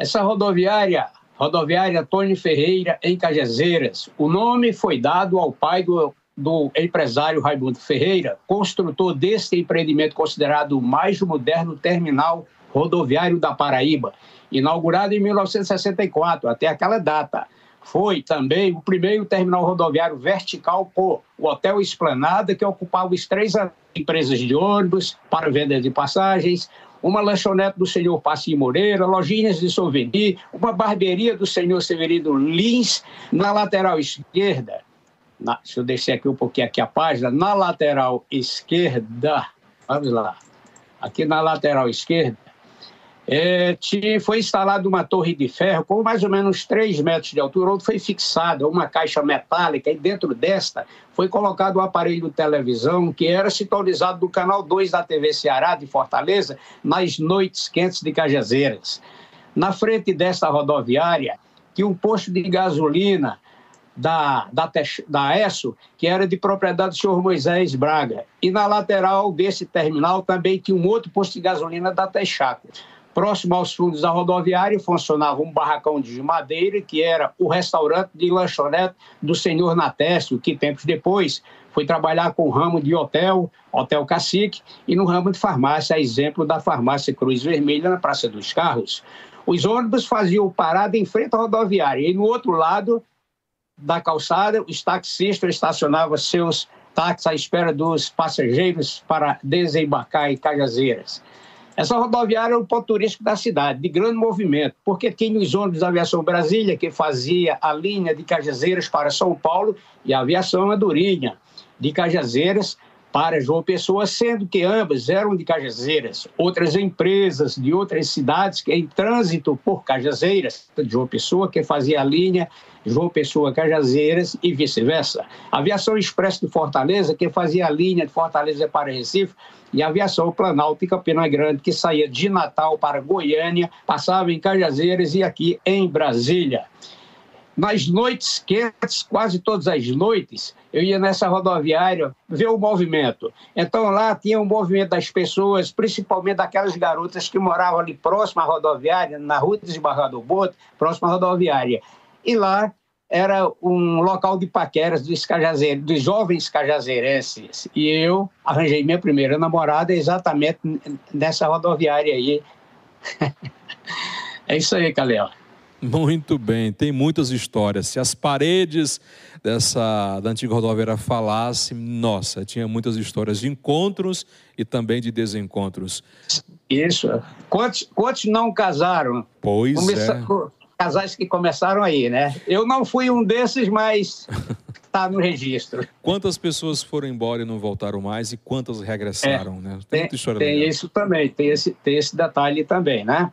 Essa rodoviária, rodoviária Tony Ferreira, em Cajazeiras, o nome foi dado ao pai do, do empresário Raimundo Ferreira, construtor desse empreendimento considerado o mais moderno terminal rodoviário da Paraíba, inaugurado em 1964, até aquela data. Foi também o primeiro terminal rodoviário vertical por o Hotel Esplanada, que ocupava os três empresas de ônibus para venda de passagens, uma lanchonete do senhor Passinho Moreira, lojinhas de souvenir, uma barbearia do senhor Severino Lins, na lateral esquerda, na, deixa eu descer aqui um pouquinho aqui a página, na lateral esquerda, vamos lá, aqui na lateral esquerda, é, foi instalada uma torre de ferro com mais ou menos 3 metros de altura, onde foi fixada uma caixa metálica e dentro desta foi colocado um aparelho de televisão que era sintonizado do canal 2 da TV Ceará de Fortaleza nas noites quentes de Cajazeiras. Na frente desta rodoviária, tinha um posto de gasolina da, da, da ESSO, que era de propriedade do senhor Moisés Braga. E na lateral desse terminal também tinha um outro posto de gasolina da Texaco. Próximo aos fundos da rodoviária funcionava um barracão de madeira, que era o restaurante de lanchonete do senhor Natécio, que tempos depois foi trabalhar com o ramo de hotel, Hotel Cacique, e no ramo de farmácia, exemplo da farmácia Cruz Vermelha, na Praça dos Carros. Os ônibus faziam parada em frente à rodoviária, e no outro lado da calçada, os taxistas estacionavam seus táxis à espera dos passageiros para desembarcar em Cajazeiras. Essa rodoviária é o ponto turístico da cidade, de grande movimento, porque tinha os ônibus da Aviação Brasília, que fazia a linha de Cajazeiras para São Paulo, e a Aviação Andorinha, de Cajazeiras para João Pessoa, sendo que ambas eram de Cajazeiras. Outras empresas de outras cidades que em trânsito por Cajazeiras, de João Pessoa, que fazia a linha João Pessoa Cajazeiras e vice-versa. Aviação Expresso de Fortaleza, que fazia a linha de Fortaleza para Recife, e aviação Planalto e Campina Grande, que saía de Natal para Goiânia, passava em Cajazeiras e aqui em Brasília. Nas noites quentes, quase todas as noites, eu ia nessa rodoviária ver o movimento. Então lá tinha o um movimento das pessoas, principalmente daquelas garotas que moravam ali próximo à rodoviária, na rua Desembargador Boto, próximo à rodoviária. E lá era um local de paqueras dos, dos jovens cajazeirenses. E eu arranjei minha primeira namorada exatamente nessa rodoviária aí. é isso aí, Calel. Muito bem, tem muitas histórias. Se as paredes dessa da antiga rodoviária falassem, nossa, tinha muitas histórias de encontros e também de desencontros. Isso. Quantos, quantos não casaram? Pois Começa, é casais que começaram aí, né? Eu não fui um desses, mas está no registro. Quantas pessoas foram embora e não voltaram mais e quantas regressaram, é, né? Tem, tem, tem isso também, tem esse, tem esse detalhe também, né?